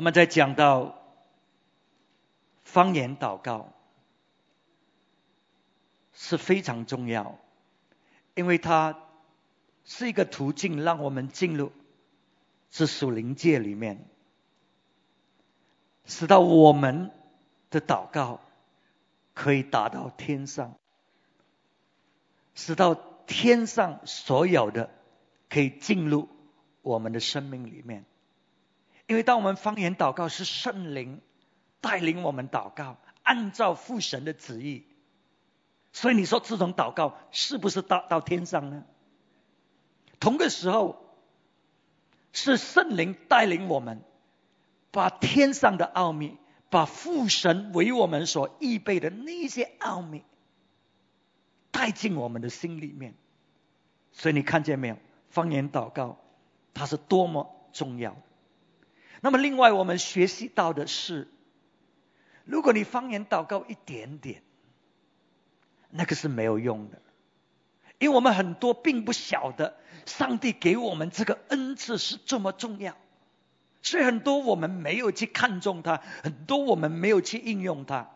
我们在讲到方言祷告是非常重要，因为它是一个途径，让我们进入这属灵界里面，使到我们的祷告可以达到天上，使到天上所有的可以进入我们的生命里面。因为当我们方言祷告，是圣灵带领我们祷告，按照父神的旨意。所以你说这种祷告是不是到到天上呢？同个时候，是圣灵带领我们，把天上的奥秘，把父神为我们所预备的那些奥秘，带进我们的心里面。所以你看见没有？方言祷告，它是多么重要。那么，另外我们学习到的是，如果你方言祷告一点点，那个是没有用的，因为我们很多并不晓得上帝给我们这个恩赐是这么重要，所以很多我们没有去看重它，很多我们没有去应用它。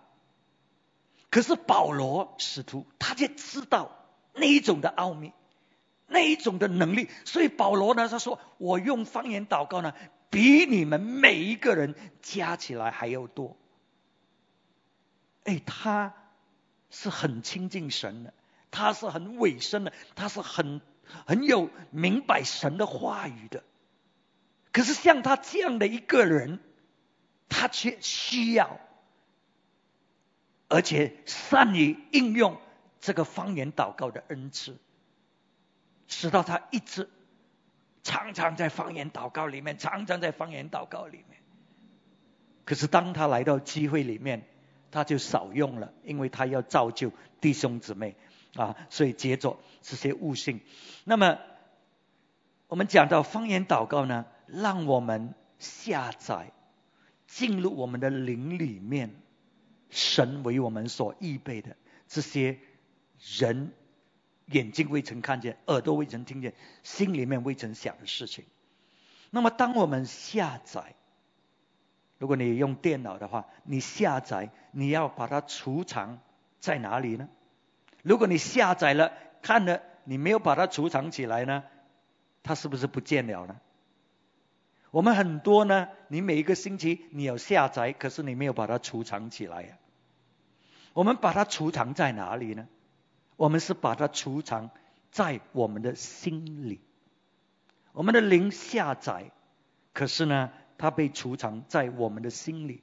可是保罗使徒他就知道那一种的奥秘，那一种的能力，所以保罗呢他说：“我用方言祷告呢。”比你们每一个人加起来还要多。哎，他是很亲近神的，他是很委身的，他是很很有明白神的话语的。可是像他这样的一个人，他却需要，而且善于应用这个方言祷告的恩赐，使到他一直。常常在方言祷告里面，常常在方言祷告里面。可是当他来到机会里面，他就少用了，因为他要造就弟兄姊妹啊，所以接着这些悟性。那么我们讲到方言祷告呢，让我们下载进入我们的灵里面，神为我们所预备的这些人。眼睛未曾看见，耳朵未曾听见，心里面未曾想的事情。那么，当我们下载，如果你用电脑的话，你下载，你要把它储藏在哪里呢？如果你下载了，看了，你没有把它储藏起来呢，它是不是不见了呢？我们很多呢，你每一个星期你有下载，可是你没有把它储藏起来呀。我们把它储藏在哪里呢？我们是把它储藏在我们的心里，我们的灵下载，可是呢，它被储藏在我们的心里。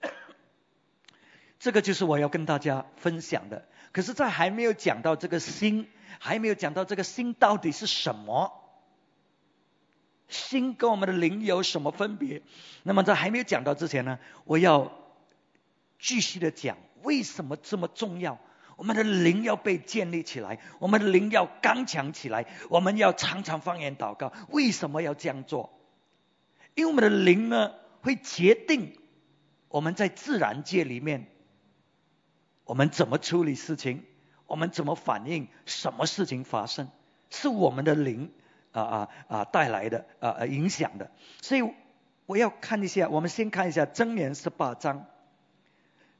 这个就是我要跟大家分享的。可是，在还没有讲到这个心，还没有讲到这个心到底是什么，心跟我们的灵有什么分别？那么，在还没有讲到之前呢，我要继续的讲为什么这么重要。我们的灵要被建立起来，我们的灵要刚强起来，我们要常常方言祷告。为什么要这样做？因为我们的灵呢，会决定我们在自然界里面，我们怎么处理事情，我们怎么反应，什么事情发生，是我们的灵啊啊啊带来的啊影响的。所以我要看一下，我们先看一下箴言十八章，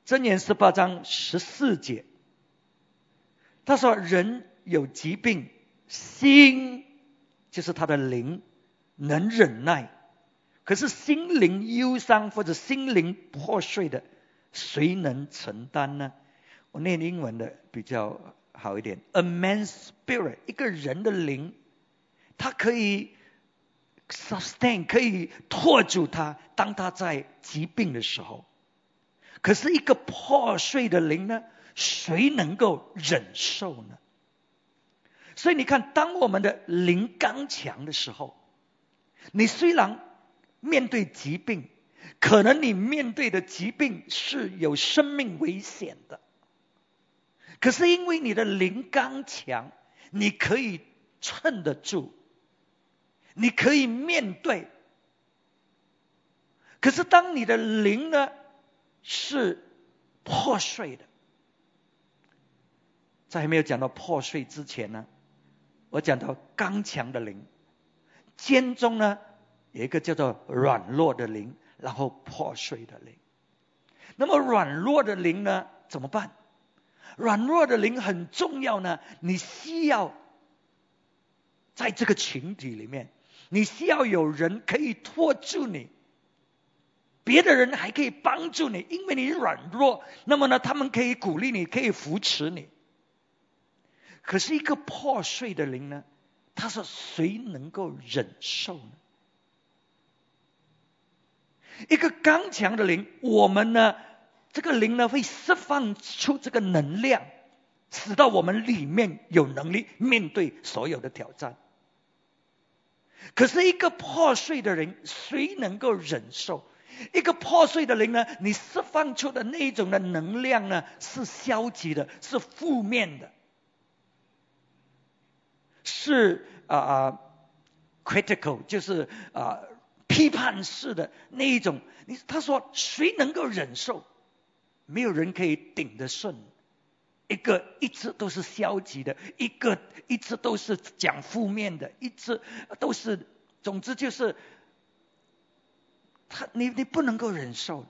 箴言十八章十四节。他说：“人有疾病，心就是他的灵能忍耐，可是心灵忧伤或者心灵破碎的，谁能承担呢？”我念英文的比较好一点：“A man's spirit，一个人的灵，他可以 sustain，可以托住他，当他在疾病的时候。可是一个破碎的灵呢？”谁能够忍受呢？所以你看，当我们的灵刚强的时候，你虽然面对疾病，可能你面对的疾病是有生命危险的，可是因为你的灵刚强，你可以撑得住，你可以面对。可是当你的灵呢是破碎的。在还没有讲到破碎之前呢，我讲到刚强的灵，间中呢有一个叫做软弱的灵然后破碎的灵。那么软弱的灵呢？怎么办？软弱的灵很重要呢。你需要在这个群体里面，你需要有人可以托住你，别的人还可以帮助你，因为你软弱。那么呢，他们可以鼓励你，可以扶持你。可是一个破碎的灵呢？他说：“谁能够忍受呢？”一个刚强的灵，我们呢，这个灵呢会释放出这个能量，使到我们里面有能力面对所有的挑战。可是，一个破碎的人，谁能够忍受？一个破碎的灵呢？你释放出的那一种的能量呢，是消极的，是负面的，是啊啊，critical，就是啊。批判式的那一种，你他说谁能够忍受？没有人可以顶得顺。一个一直都是消极的，一个一直都是讲负面的，一直都是，总之就是他你你不能够忍受。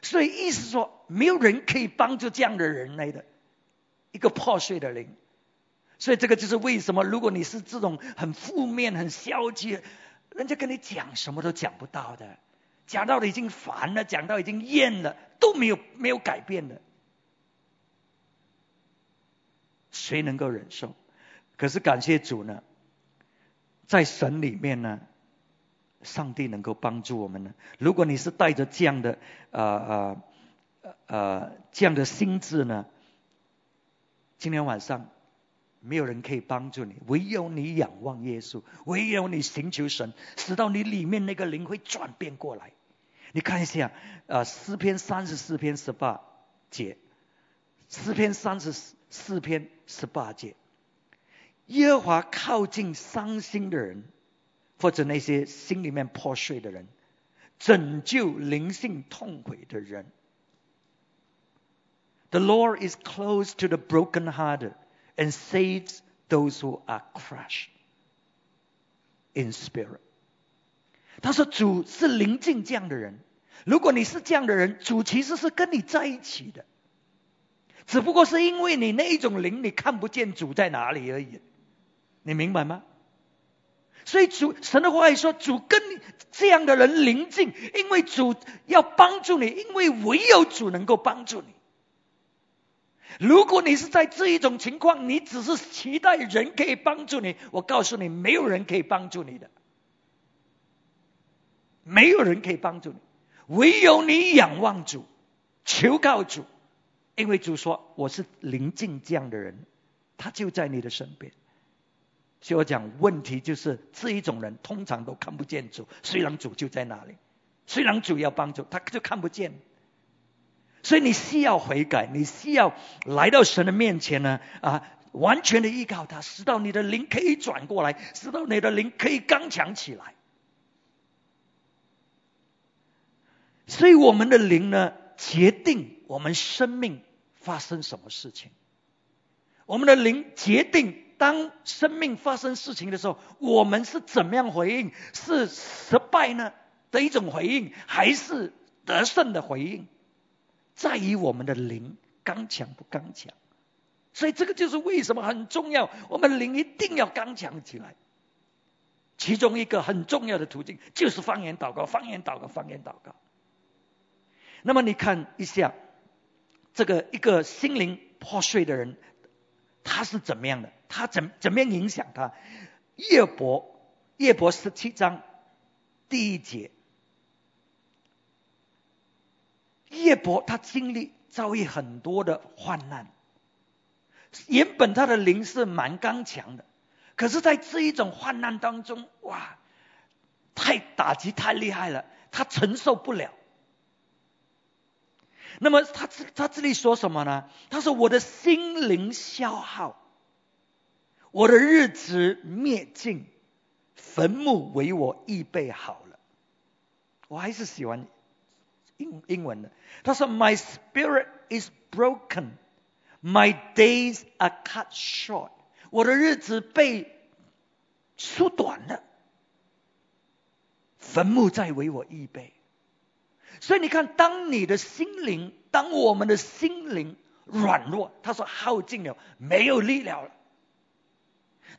所以意思说，没有人可以帮助这样的人类的，一个破碎的灵。所以这个就是为什么，如果你是这种很负面、很消极。人家跟你讲什么都讲不到的，讲到了已经烦了，讲到已经厌了，都没有没有改变的，谁能够忍受？可是感谢主呢，在神里面呢，上帝能够帮助我们呢。如果你是带着这样的呃呃呃这样的心智呢，今天晚上。没有人可以帮助你，唯有你仰望耶稣，唯有你寻求神，使到你里面那个灵会转变过来。你看一下，呃，诗篇三十四篇十八节，诗篇三十四篇十八节，耶和华靠近伤心的人，或者那些心里面破碎的人，拯救灵性痛悔的人。The Lord is close to the broken-hearted. And saves those who are crushed in spirit。他说：“主是临近这样的人。如果你是这样的人，主其实是跟你在一起的，只不过是因为你那一种灵，你看不见主在哪里而已。你明白吗？所以主神的话语说，主跟这样的人临近，因为主要帮助你，因为唯有主能够帮助你。”如果你是在这一种情况，你只是期待人可以帮助你，我告诉你，没有人可以帮助你的，没有人可以帮助你，唯有你仰望主，求告主，因为主说我是临近这样的人，他就在你的身边。所以我讲问题就是这一种人通常都看不见主，虽然主就在那里，虽然主要帮助，他就看不见。所以你需要悔改，你需要来到神的面前呢啊，完全的依靠他，使到你的灵可以转过来，使到你的灵可以刚强起来。所以我们的灵呢，决定我们生命发生什么事情。我们的灵决定当生命发生事情的时候，我们是怎么样回应？是失败呢的一种回应，还是得胜的回应？在于我们的灵刚强不刚强，所以这个就是为什么很重要，我们灵一定要刚强起来。其中一个很重要的途径就是方言祷告，方言祷告，方言祷告。那么你看一下，这个一个心灵破碎的人，他是怎么样的？他怎怎么样影响他？叶伯，叶伯十七章第一节。叶伯他经历遭遇很多的患难，原本他的灵是蛮刚强的，可是，在这一种患难当中，哇，太打击太厉害了，他承受不了。那么他这他这里说什么呢？他说：“我的心灵消耗，我的日子灭尽，坟墓为我预备好了。”我还是喜欢。英英文的，他说：“My spirit is broken, my days are cut short。”我的日子被缩短了，坟墓在为我预备。所以你看，当你的心灵，当我们的心灵软弱，他说耗尽了，没有力量了。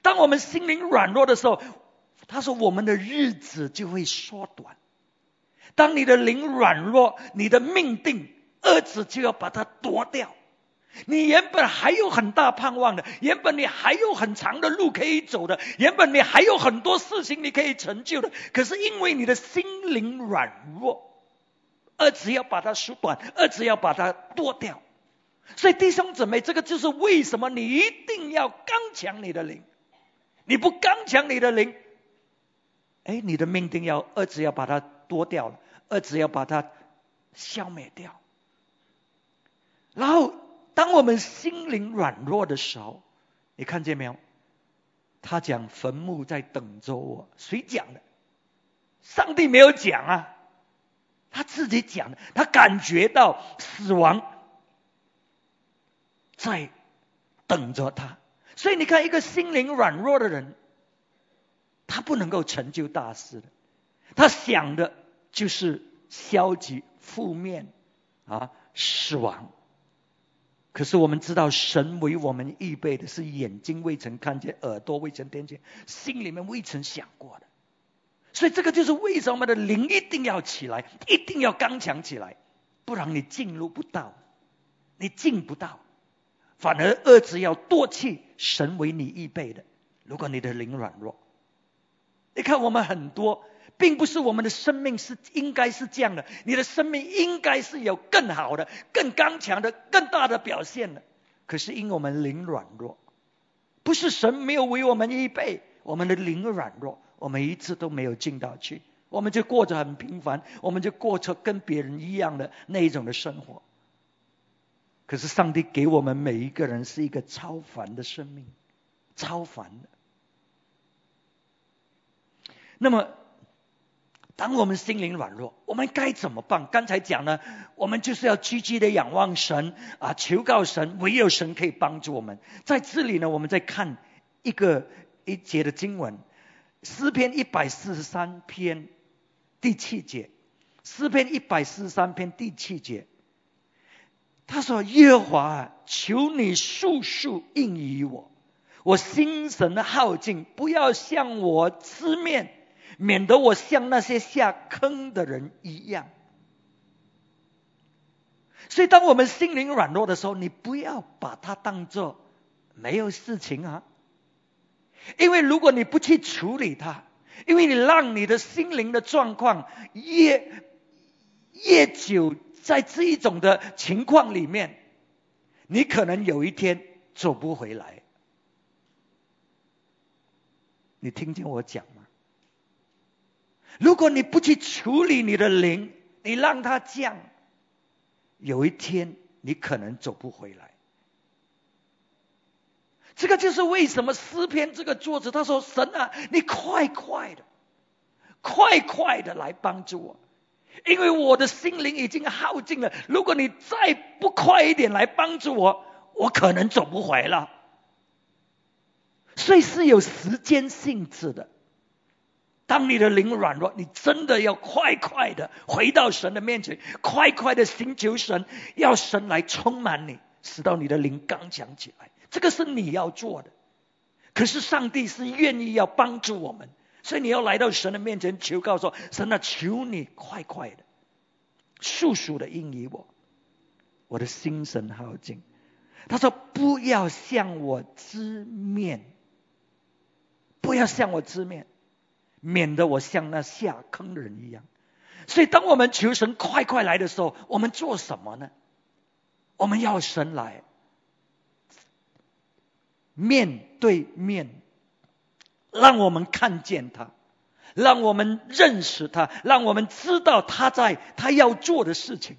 当我们心灵软弱的时候，他说我们的日子就会缩短。当你的灵软弱，你的命定儿子就要把它夺掉。你原本还有很大盼望的，原本你还有很长的路可以走的，原本你还有很多事情你可以成就的。可是因为你的心灵软弱，儿子要把它缩短，儿子要把它剁掉。所以弟兄姊妹，这个就是为什么你一定要刚强你的灵。你不刚强你的灵，哎，你的命定要儿子要把它剁掉了，而只要把它消灭掉，然后。当我们心灵软弱的时候，你看见没有？他讲坟墓在等着我，谁讲的？上帝没有讲啊，他自己讲的。他感觉到死亡在等着他，所以你看，一个心灵软弱的人，他不能够成就大事的。他想的就是消极、负面啊，死亡。可是我们知道，神为我们预备的是眼睛未曾看见，耳朵未曾听见，心里面未曾想过的。所以这个就是为什么的灵一定要起来，一定要刚强起来，不然你进入不到，你进不到，反而二子要唾弃神为你预备的。如果你的灵软弱，你看我们很多。并不是我们的生命是应该是这样的，你的生命应该是有更好的、更刚强的、更大的表现的。可是因我们灵软弱，不是神没有为我们预备，我们的灵软弱，我们一次都没有进到去，我们就过着很平凡，我们就过着跟别人一样的那一种的生活。可是上帝给我们每一个人是一个超凡的生命，超凡的。那么。当我们心灵软弱，我们该怎么办？刚才讲呢，我们就是要积极的仰望神啊，求告神，唯有神可以帮助我们。在这里呢，我们在看一个一节的经文，诗篇一百四十三篇第七节，诗篇一百四十三篇第七节，他说：“耶和华，求你速速应于我，我心神的耗尽，不要向我吃面。”免得我像那些下坑的人一样。所以，当我们心灵软弱的时候，你不要把它当做没有事情啊。因为如果你不去处理它，因为你让你的心灵的状况越越久在这一种的情况里面，你可能有一天走不回来。你听见我讲？如果你不去处理你的灵，你让它降，有一天你可能走不回来。这个就是为什么诗篇这个作者他说：“神啊，你快快的，快快的来帮助我，因为我的心灵已经耗尽了。如果你再不快一点来帮助我，我可能走不回了。”所以是有时间性质的。当你的灵软弱，你真的要快快的回到神的面前，快快的寻求神，要神来充满你，使到你的灵刚强起来。这个是你要做的。可是上帝是愿意要帮助我们，所以你要来到神的面前求告，说神啊，求你快快的，速速的应允我，我的心神耗尽。他说不要向我知面，不要向我知面。免得我像那下坑的人一样，所以当我们求神快快来的时候，我们做什么呢？我们要神来，面对面，让我们看见他，让我们认识他，让我们知道他在他要做的事情。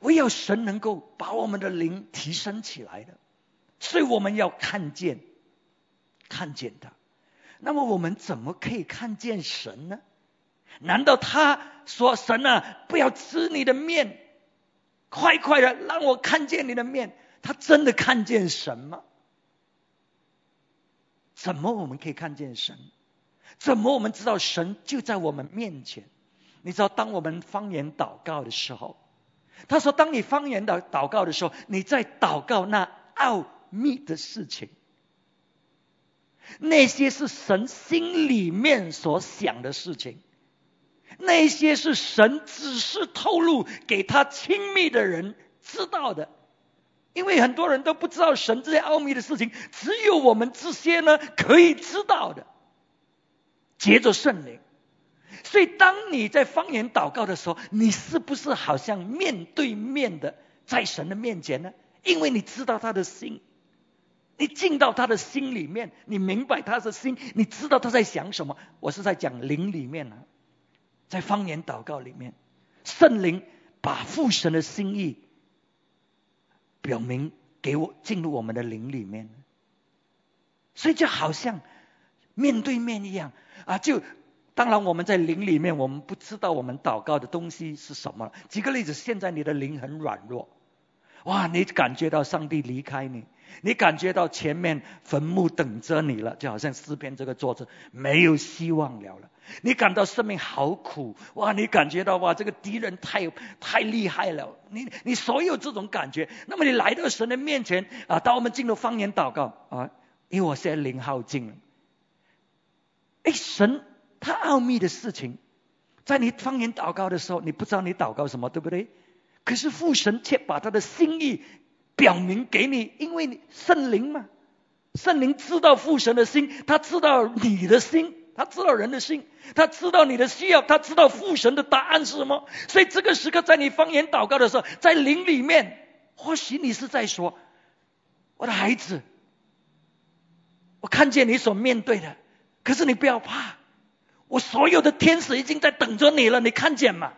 唯有神能够把我们的灵提升起来的，所以我们要看见，看见他。那么我们怎么可以看见神呢？难道他说神啊，不要吃你的面，快快的让我看见你的面？他真的看见神吗？怎么我们可以看见神？怎么我们知道神就在我们面前？你知道，当我们方言祷告的时候，他说，当你方言的祷告的时候，你在祷告那奥秘的事情，那些是神心里面所想的事情，那些是神只是透露给他亲密的人知道的。因为很多人都不知道神这些奥秘的事情，只有我们这些呢可以知道的。接着圣灵，所以当你在方言祷告的时候，你是不是好像面对面的在神的面前呢？因为你知道他的心，你进到他的心里面，你明白他的心，你知道他在想什么。我是在讲灵里面呢，在方言祷告里面，圣灵把父神的心意表明给我，进入我们的灵里面，所以就好像面对面一样。啊，就当然我们在灵里面，我们不知道我们祷告的东西是什么。举个例子，现在你的灵很软弱，哇，你感觉到上帝离开你，你感觉到前面坟墓等着你了，就好像诗篇这个作者没有希望了了。你感到生命好苦，哇，你感觉到哇，这个敌人太太厉害了。你你所有这种感觉，那么你来到神的面前啊，当我们进入方言祷告啊，因为我现在灵耗尽了。哎，神他奥秘的事情，在你方言祷告的时候，你不知道你祷告什么，对不对？可是父神却把他的心意表明给你，因为你圣灵嘛，圣灵知道父神的心，他知道你的心，他知道人的心，他知道你的需要，他知道父神的答案是什么。所以这个时刻，在你方言祷告的时候，在灵里面，或许你是在说：“我的孩子，我看见你所面对的。”可是你不要怕，我所有的天使已经在等着你了，你看见吗？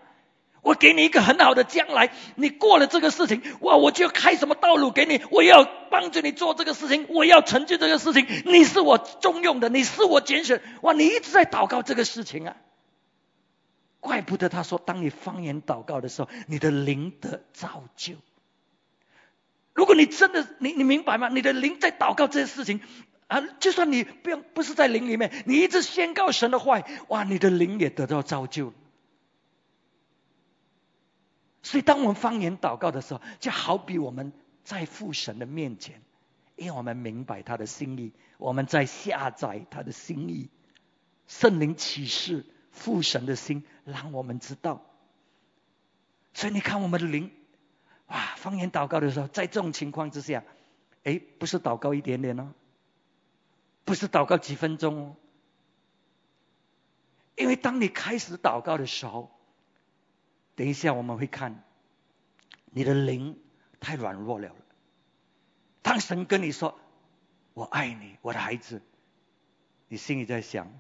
我给你一个很好的将来，你过了这个事情，哇，我就要开什么道路给你，我要帮助你做这个事情，我要成就这个事情。你是我重用的，你是我拣选，哇，你一直在祷告这个事情啊，怪不得他说，当你方言祷告的时候，你的灵得造就。如果你真的，你你明白吗？你的灵在祷告这些事情。啊，就算你不用不是在灵里面，你一直宣告神的话，哇，你的灵也得到造就。所以，当我们方言祷告的时候，就好比我们在父神的面前，因为我们明白他的心意，我们在下载他的心意，圣灵启示父神的心，让我们知道。所以，你看我们的灵，哇，方言祷告的时候，在这种情况之下，哎，不是祷告一点点哦。不是祷告几分钟哦，因为当你开始祷告的时候，等一下我们会看你的灵太软弱了。当神跟你说“我爱你，我的孩子”，你心里在想：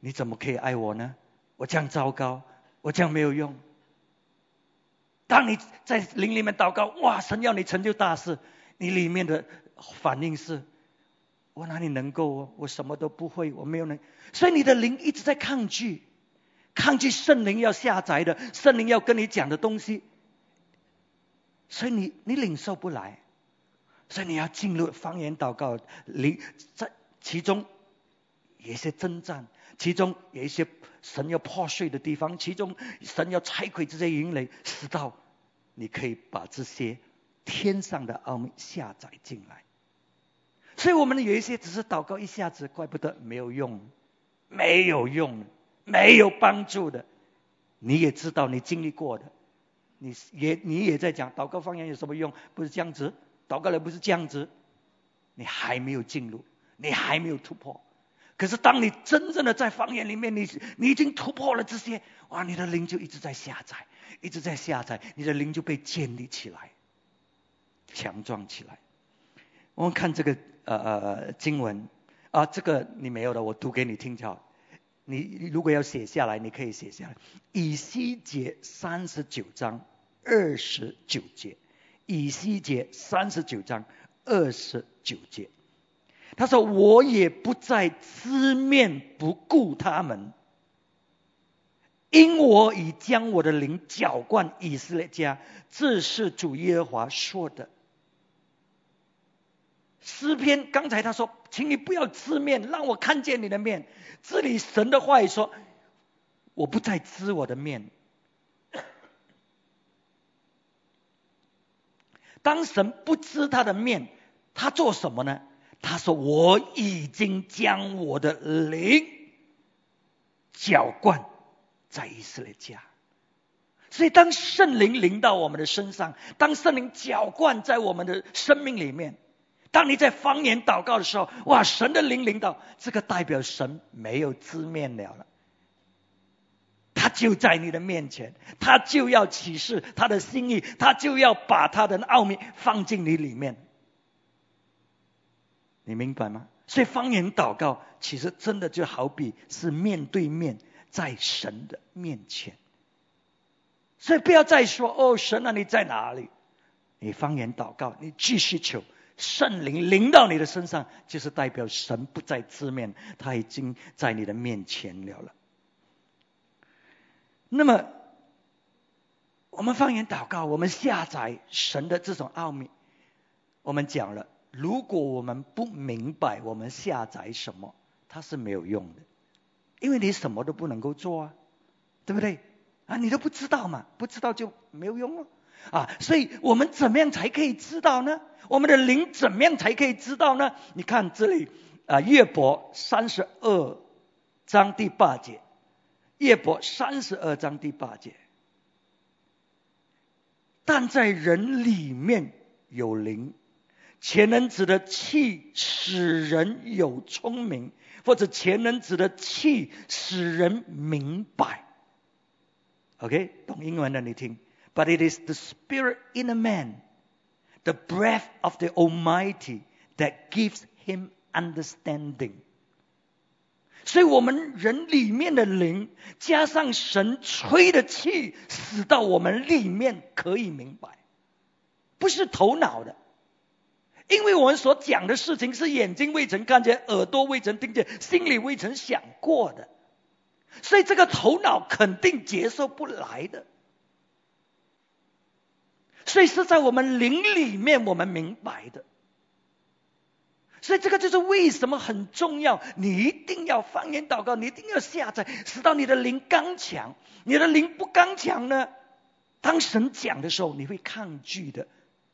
你怎么可以爱我呢？我这样糟糕，我这样没有用。当你在灵里面祷告，哇，神要你成就大事，你里面的反应是。我哪里能够？我什么都不会，我没有能，所以你的灵一直在抗拒，抗拒圣灵要下载的，圣灵要跟你讲的东西，所以你你领受不来，所以你要进入方言祷告，灵在其中有一些征战，其中有一些神要破碎的地方，其中神要拆毁这些云雷，直到你可以把这些天上的奥秘下载进来。所以，我们有一些只是祷告一下子，怪不得没有用，没有用，没有帮助的。你也知道，你经历过的，你也你也在讲祷告方言有什么用？不是这样子，祷告了不是这样子，你还没有进入，你还没有突破。可是，当你真正的在方言里面，你你已经突破了这些，哇，你的灵就一直在下载，一直在下载，你的灵就被建立起来，强壮起来。我们看这个。呃呃经文啊，这个你没有的，我读给你听就好。你如果要写下来，你可以写下来。以西结三十九章二十九节，以西结三十九章二十九节，他说：“我也不再知面不顾他们，因我已将我的灵浇灌以色列家。”这是主耶和华说的。诗篇刚才他说请你不要吃面，让我看见你的面。这里神的话语说，我不再知我的面。当神不知他的面，他做什么呢？他说：“我已经将我的灵浇灌在以色列家。”所以，当圣灵临到我们的身上，当圣灵浇灌在我们的生命里面，当你在方言祷告的时候，哇，神的灵临到，这个代表神没有字面了了。他就在你的面前，他就要启示他的心意，他就要把他的奥秘放进你里面。你明白吗？所以方言祷告其实真的就好比是面对面在神的面前。所以不要再说哦，神啊，你在哪里？你方言祷告，你继续求圣灵临到你的身上，就是代表神不在字面，他已经在你的面前了了。那么，我们方言祷告，我们下载神的这种奥秘。我们讲了，如果我们不明白我们下载什么，它是没有用的，因为你什么都不能够做啊，对不对？啊，你都不知道嘛，不知道就没有用了。啊所以我们怎么样才可以知道呢？我们的灵怎么样才可以知道呢？你看这里啊，约伯三十二章第八节。叶伯三十二章第八节，但在人里面有灵，潜能指的气使人有聪明，或者潜能指的气使人明白。OK，懂英文的你听。But it is the spirit in a man, the breath of the Almighty that gives him understanding. 所以我们人里面的灵，加上神吹的气，使到我们里面可以明白，不是头脑的。因为我们所讲的事情是眼睛未曾看见，耳朵未曾听见，心里未曾想过的，所以这个头脑肯定接受不来的。所以是在我们灵里面，我们明白的。所以这个就是为什么很重要，你一定要方言祷告，你一定要下载，使到你的灵刚强。你的灵不刚强呢，当神讲的时候，你会抗拒的，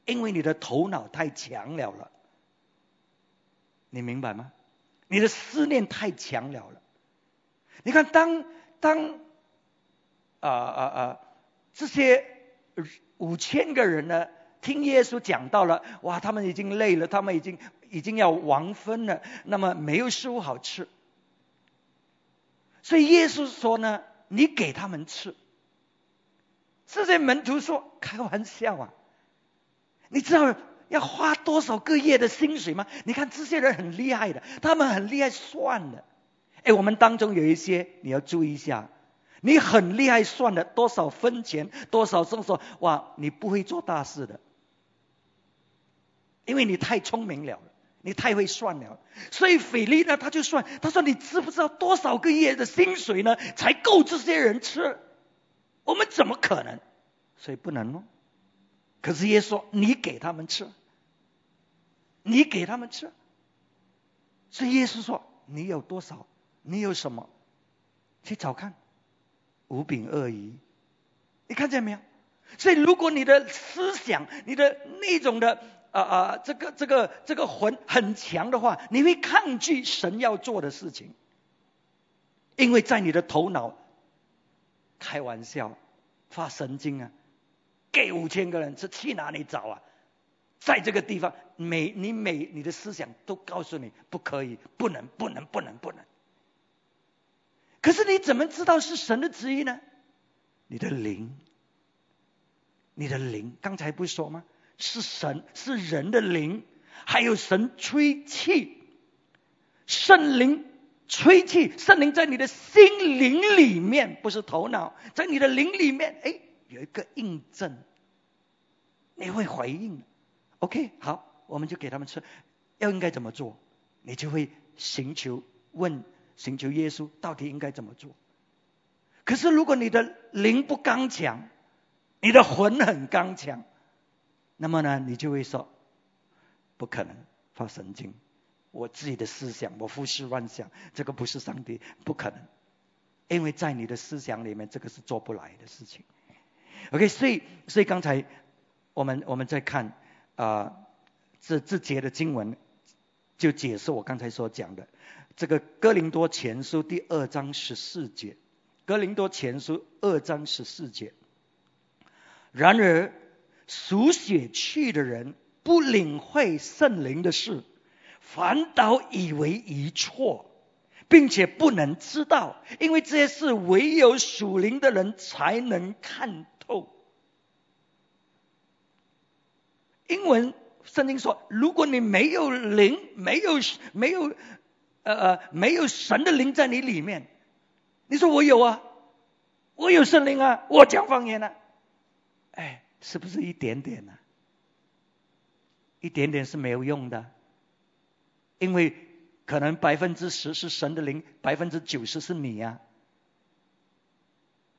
因为你的头脑太强了了。你明白吗？你的思念太强了了。你看，当当啊啊啊这些五千个人呢，听耶稣讲到了，哇，他们已经累了，他们已经。已经要亡分了，那么没有食物好吃，所以耶稣说呢：“你给他们吃。”这些门徒说：“开玩笑啊！你知道要花多少个月的薪水吗？你看这些人很厉害的，他们很厉害算的。哎，我们当中有一些你要注意一下，你很厉害算的，多少分钱，多少这说哇，你不会做大事的，因为你太聪明了。”你太会算了，所以腓力呢，他就算，他说你知不知道多少个月的薪水呢，才够这些人吃？我们怎么可能？所以不能哦。可是耶稣说，你给他们吃，你给他们吃。所以耶稣说，你有多少？你有什么？去找看，五饼二鱼，你看见没有？所以如果你的思想，你的那种的。啊啊，这个这个这个魂很强的话，你会抗拒神要做的事情，因为在你的头脑开玩笑、发神经啊，给五千个人是，去哪里找啊？在这个地方，每你每你的思想都告诉你不可以、不能、不能、不能、不能。可是你怎么知道是神的旨意呢？你的灵，你的灵，刚才不是说吗？是神，是人的灵，还有神吹气，圣灵吹气，圣灵在你的心灵里面，不是头脑，在你的灵里面，哎，有一个印证，你会回应。OK，好，我们就给他们吃，要应该怎么做？你就会寻求问，寻求耶稣到底应该怎么做。可是如果你的灵不刚强，你的魂很刚强。那么呢，你就会说，不可能发神经，我自己的思想，我胡思乱想，这个不是上帝，不可能，因为在你的思想里面，这个是做不来的事情。OK，所以所以刚才我们我们在看啊这这节的经文，就解释我刚才所讲的这个哥林多前书第二章十四节，哥林多前书二章十四节。然而属血气的人不领会圣灵的事，反倒以为一错，并且不能知道，因为这些事唯有属灵的人才能看透。英文圣经说，如果你没有灵，没有没有呃呃没有神的灵在你里面，你说我有啊，我有圣灵啊，我讲方言啊。哎，是不是一点点呢？一点点是没有用的，因为可能百分之十是神的灵，百分之九十是你呀。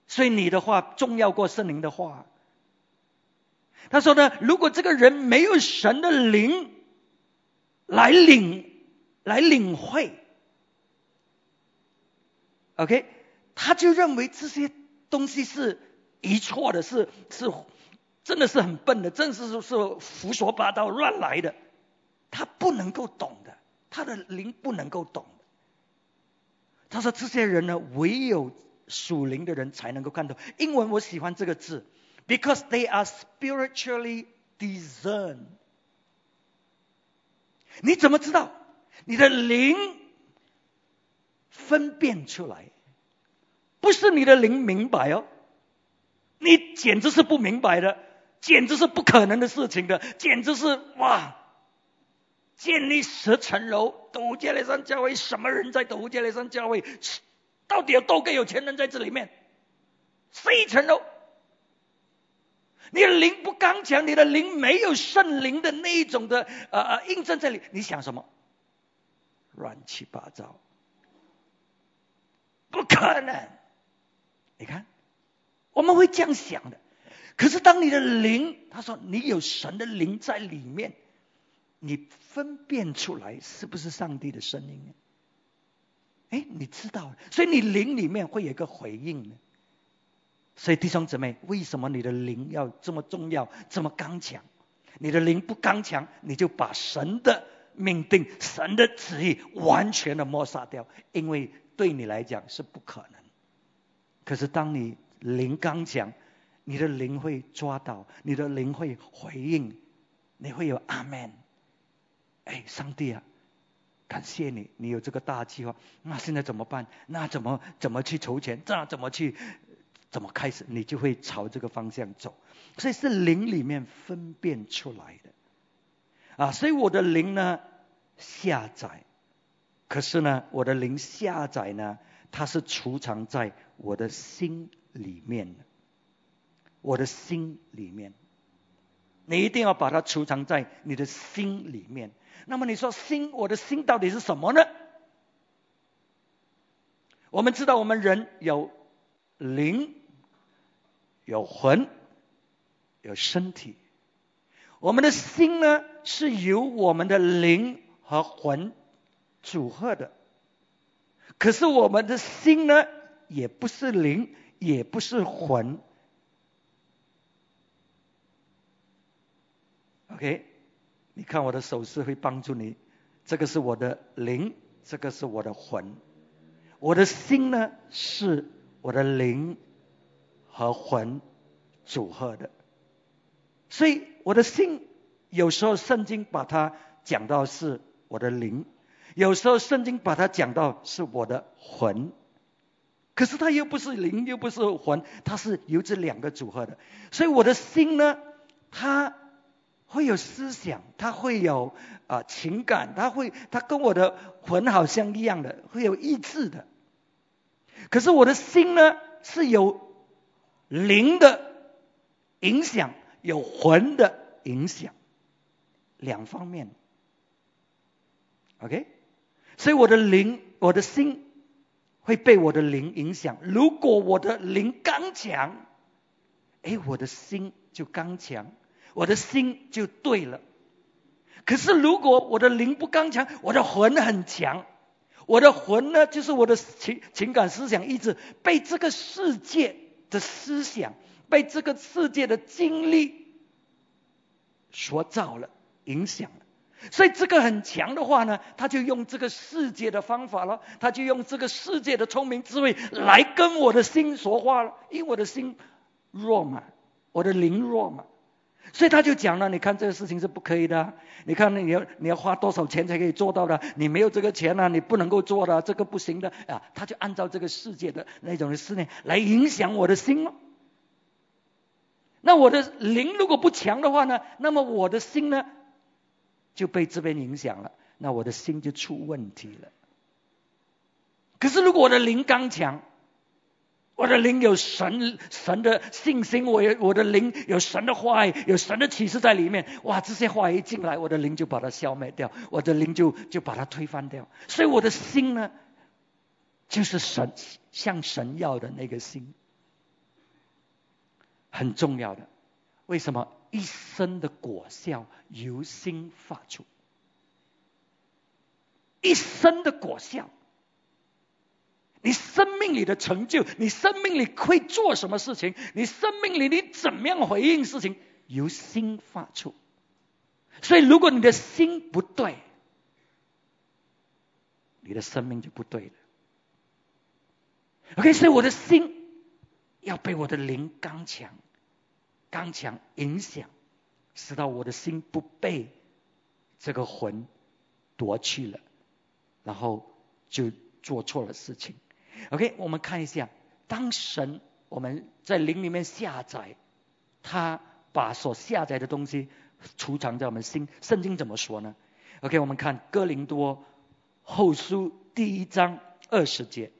所以你的话重要过圣灵的话。他说呢，如果这个人没有神的灵来领、来领会，OK，他就认为这些东西是。一错的是是，真的是很笨的，真是是胡说八道乱来的，他不能够懂的，他的灵不能够懂。他说这些人呢，唯有属灵的人才能够看懂。英文我喜欢这个字，because they are spiritually discerned。你怎么知道？你的灵分辨出来，不是你的灵明白哦。你简直是不明白的，简直是不可能的事情的，简直是哇！建立十层楼，斗加雷山教会什么人在斗加雷山教会？到底有多个有钱人在这里面？十一层楼，你的灵不刚强，你的灵没有圣灵的那一种的呃呃印证在里，你想什么？乱七八糟，不可能！你看。我们会这样想的，可是当你的灵，他说你有神的灵在里面，你分辨出来是不是上帝的声音呢？哎，你知道，所以你灵里面会有一个回应呢。所以弟兄姊妹，为什么你的灵要这么重要，这么刚强？你的灵不刚强，你就把神的命定、神的旨意完全的抹杀掉，因为对你来讲是不可能。可是当你灵刚强，你的灵会抓到，你的灵会回应，你会有阿门。哎，上帝啊，感谢你，你有这个大计划。那现在怎么办？那怎么怎么去筹钱？这样怎么去？怎么开始？你就会朝这个方向走。所以是灵里面分辨出来的啊。所以我的灵呢下载，可是呢，我的灵下载呢，它是储藏在我的心。里面，我的心里面，你一定要把它储藏在你的心里面。那么你说心，我的心到底是什么呢？我们知道，我们人有灵，有魂，有身体。我们的心呢，是由我们的灵和魂组合的。可是我们的心呢，也不是灵。也不是魂，OK？你看我的手势会帮助你，这个是我的灵，这个是我的魂，我的心呢是我的灵和魂组合的，所以我的心有时候圣经把它讲到是我的灵，有时候圣经把它讲到是我的魂。可是它又不是灵，又不是魂，它是由这两个组合的。所以我的心呢，它会有思想，它会有啊情感，它会，它跟我的魂好像一样的，会有意志的。可是我的心呢，是有灵的影响，有魂的影响，两方面。OK，所以我的灵，我的心。会被我的灵影响。如果我的灵刚强，哎，我的心就刚强，我的心就对了。可是如果我的灵不刚强，我的魂很强，我的魂呢，就是我的情情感、思想、意志被这个世界的思想、被这个世界的经历所造了、影响了。所以这个很强的话呢，他就用这个世界的方法了，他就用这个世界的聪明智慧来跟我的心说话了，因为我的心弱嘛，我的灵弱嘛，所以他就讲了，你看这个事情是不可以的，你看你要你要花多少钱才可以做到的，你没有这个钱呢，你不能够做的，这个不行的啊，他就按照这个世界的那种的思念来影响我的心了。那我的灵如果不强的话呢，那么我的心呢？就被这边影响了，那我的心就出问题了。可是如果我的灵刚强，我的灵有神神的信心，我有我的灵有神的话语，有神的启示在里面，哇！这些话一进来，我的灵就把它消灭掉，我的灵就就把它推翻掉。所以我的心呢，就是神向神要的那个心，很重要的。为什么？一生的果效由心发出，一生的果效，你生命里的成就，你生命里会做什么事情，你生命里你怎么样回应事情，由心发出。所以，如果你的心不对，你的生命就不对了。OK，所以我的心要被我的灵刚强。刚强影响，使到我的心不被这个魂夺去了，然后就做错了事情。OK，我们看一下，当神我们在灵里面下载，他把所下载的东西储藏在我们心。圣经怎么说呢？OK，我们看哥林多后书第一章二十节，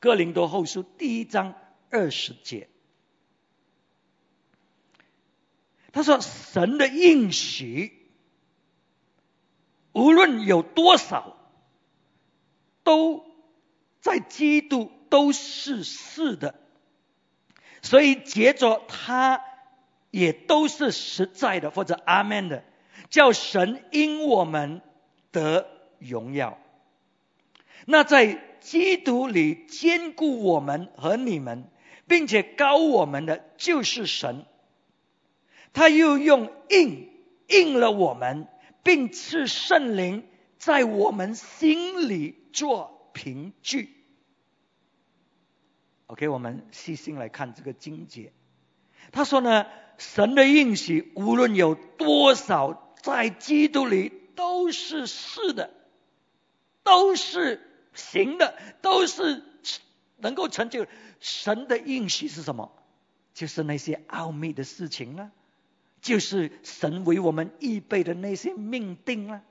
哥林多后书第一章二十节。他说：“神的应许，无论有多少，都在基督都是是的，所以接着他也都是实在的，或者阿门的，叫神因我们得荣耀。那在基督里兼顾我们和你们，并且高我们的，就是神。”他又用印印了我们，并赐圣灵在我们心里做凭据。OK，我们细心来看这个经节。他说呢，神的应许无论有多少，在基督里都是是的，都是行的，都是能够成就。神的应许是什么？就是那些奥秘的事情啊。就是神为我们预备的那些命定啊！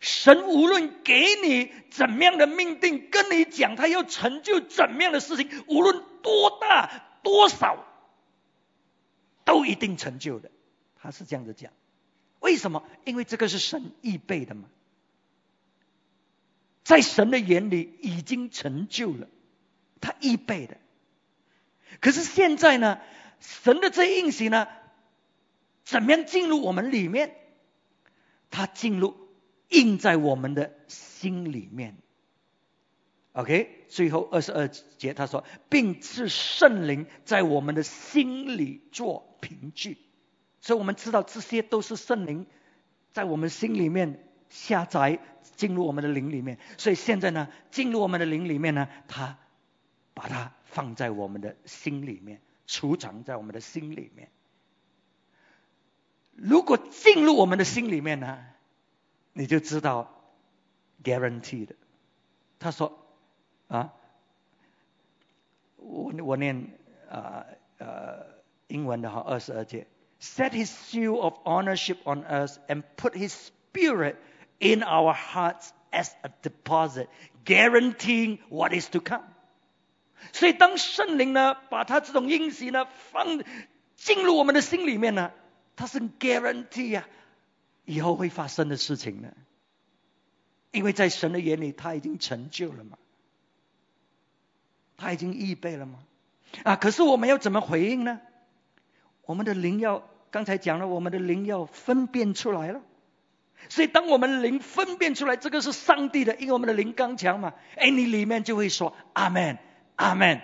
神无论给你怎么样的命定，跟你讲他要成就怎么样的事情，无论多大多少，都一定成就的。他是这样子讲，为什么？因为这个是神预备的嘛，在神的眼里已经成就了，他预备的。可是现在呢？神的这印记呢，怎么样进入我们里面？他进入印在我们的心里面。OK，最后二十二节他说，并是圣灵在我们的心里做凭据，所以我们知道这些都是圣灵在我们心里面下载进入我们的灵里面。所以现在呢，进入我们的灵里面呢，他把它放在我们的心里面。储藏在我们的心里面。如果进入我们的心里面呢，你就知道，guaranteed。他说啊，我我念啊呃英文的哈二十二节，set his seal of ownership on us and put his spirit in our hearts as a deposit, guaranteeing what is to come. 所以，当圣灵呢，把他这种应许呢放进入我们的心里面呢，它是 guarantee 啊，以后会发生的事情呢。因为在神的眼里，他已经成就了嘛，他已经预备了嘛。啊，可是我们要怎么回应呢？我们的灵要刚才讲了，我们的灵要分辨出来了。所以，当我们灵分辨出来这个是上帝的，因为我们的灵刚强嘛，哎，你里面就会说阿门，阿门。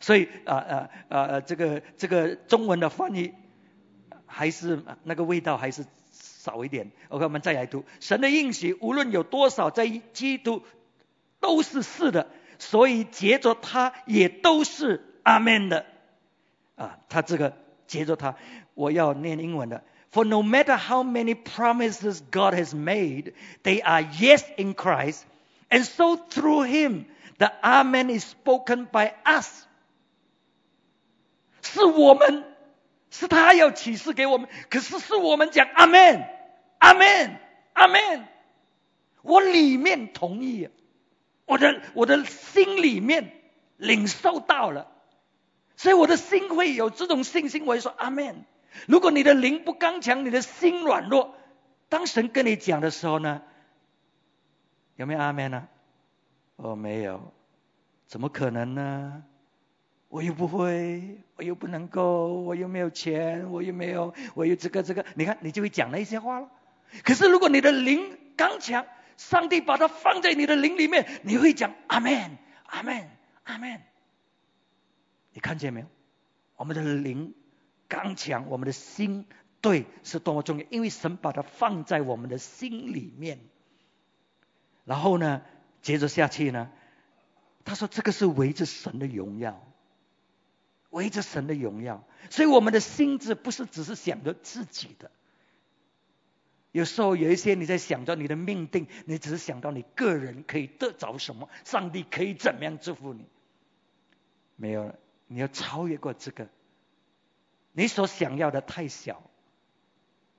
所以啊啊啊，这个这个中文的翻译还是那个味道还是少一点。OK，我们再来读，神的应许无论有多少，在基督都是是的，所以接着他也都是阿门的。啊，他这个接着他，我要念英文的。For no matter how many promises God has made, they are yes in Christ. And so through him, the Amen is spoken by us. 是我们，是他要启示给我们，可是是我们讲阿门，阿门，阿门。我里面同意，我的我的心里面领受到了，所以我的心会有这种信心，我会说阿门。 如果你的灵不刚强，你的心软弱，当神跟你讲的时候呢，有没有阿门呢？哦，没有，怎么可能呢？我又不会，我又不能够，我又没有钱，我又没有，我又这个这个，你看，你就会讲那些话了。可是如果你的灵刚强，上帝把它放在你的灵里面，你会讲阿门，阿门，阿门。你看见没有？我们的灵。刚强，我们的心对是多么重要，因为神把它放在我们的心里面。然后呢，接着下去呢，他说这个是围着神的荣耀，围着神的荣耀。所以我们的心智不是只是想着自己的，有时候有一些你在想着你的命定，你只是想到你个人可以得着什么，上帝可以怎么样祝福你，没有了，你要超越过这个。你所想要的太小，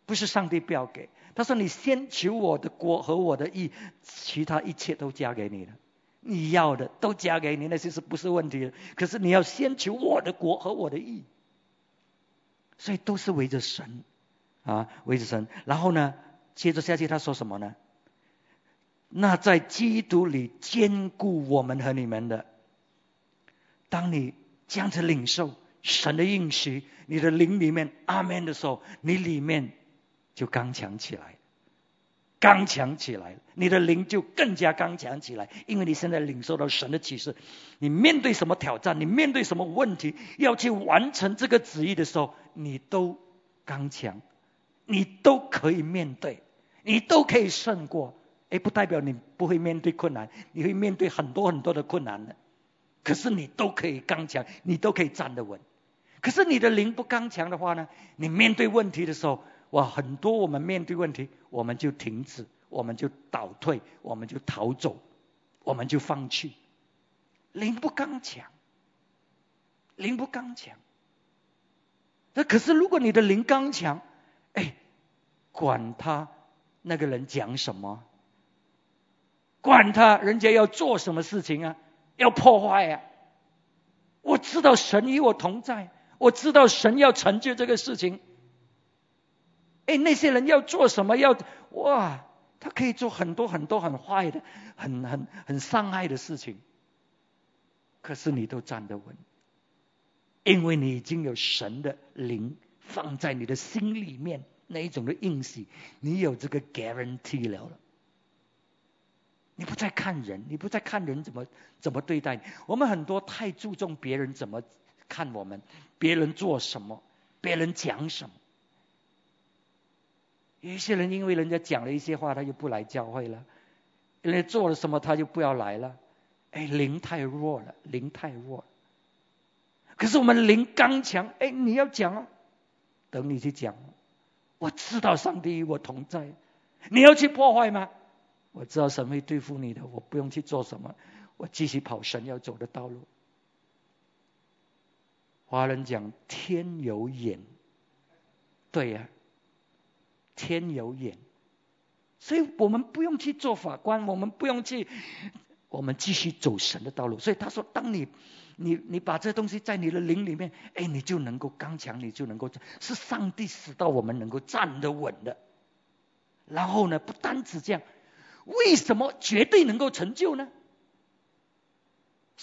不是上帝不要给。他说：“你先求我的国和我的义，其他一切都加给你了。你要的都加给你，那些是不是问题？可是你要先求我的国和我的义，所以都是围着神啊，围着神。然后呢，接着下去他说什么呢？那在基督里兼顾我们和你们的，当你这样子领受。”神的应许，你的灵里面阿门的时候，你里面就刚强起来，刚强起来，你的灵就更加刚强起来，因为你现在领受到神的启示，你面对什么挑战，你面对什么问题，要去完成这个旨意的时候，你都刚强，你都可以面对，你都可以胜过。哎，不代表你不会面对困难，你会面对很多很多的困难的，可是你都可以刚强，你都可以站得稳。可是你的灵不刚强的话呢？你面对问题的时候，哇，很多我们面对问题，我们就停止，我们就倒退，我们就逃走，我们就放弃。灵不刚强，灵不刚强。那可是如果你的灵刚强，哎，管他那个人讲什么，管他人家要做什么事情啊，要破坏呀，我知道神与我同在。我知道神要成就这个事情，哎，那些人要做什么？要哇，他可以做很多很多很坏的、很很很伤害的事情，可是你都站得稳，因为你已经有神的灵放在你的心里面那一种的印记，你有这个 guarantee 了。你不再看人，你不再看人怎么怎么对待。我们很多太注重别人怎么。看我们，别人做什么，别人讲什么。有一些人因为人家讲了一些话，他就不来教会了；，人家做了什么，他就不要来了。哎，灵太弱了，灵太弱。可是我们灵刚强，哎，你要讲啊，等你去讲。我知道上帝与我同在。你要去破坏吗？我知道神会对付你的，我不用去做什么，我继续跑神要走的道路。华人讲天有眼，对呀，天有眼，所以我们不用去做法官，我们不用去，我们继续走神的道路。所以他说，当你你你把这东西在你的灵里面，哎，你就能够刚强，你就能够是上帝使到我们能够站得稳的。然后呢，不单止这样，为什么绝对能够成就呢？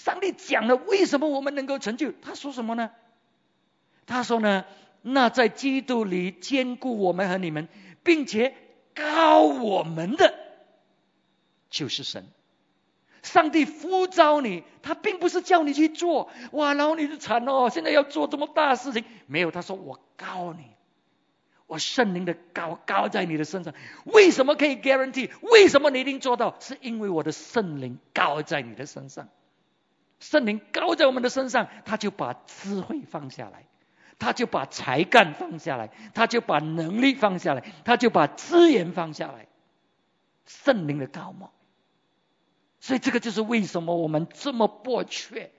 上帝讲了，为什么我们能够成就？他说什么呢？他说呢，那在基督里兼顾我们和你们，并且高我们的，就是神。上帝呼召你，他并不是叫你去做，哇，然后你就惨哦，现在要做这么大事情，没有，他说我告你，我圣灵的高高在你的身上，为什么可以 guarantee？为什么你一定做到？是因为我的圣灵高在你的身上，圣灵高在我们的身上，他就把智慧放下来，他就把才干放下来，他就把能力放下来，他就把资源放下来，圣灵的高帽。所以这个就是为什么我们这么迫切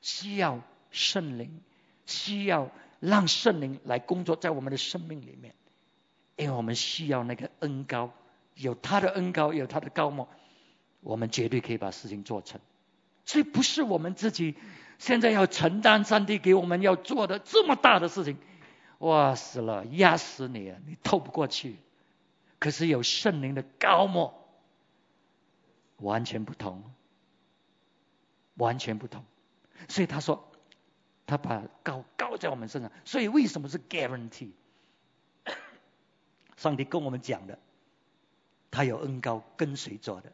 需要圣灵，需要让圣灵来工作在我们的生命里面，因为我们需要那个恩高，有他的恩高，有他的高莫，我们绝对可以把事情做成。这不是我们自己现在要承担上帝给我们要做的这么大的事情，哇死了，压死你啊，你透不过去。可是有圣灵的高莫。完全不同，完全不同。所以他说，他把高高在我们身上。所以为什么是 guarantee？上帝跟我们讲的，他有恩高跟随做的，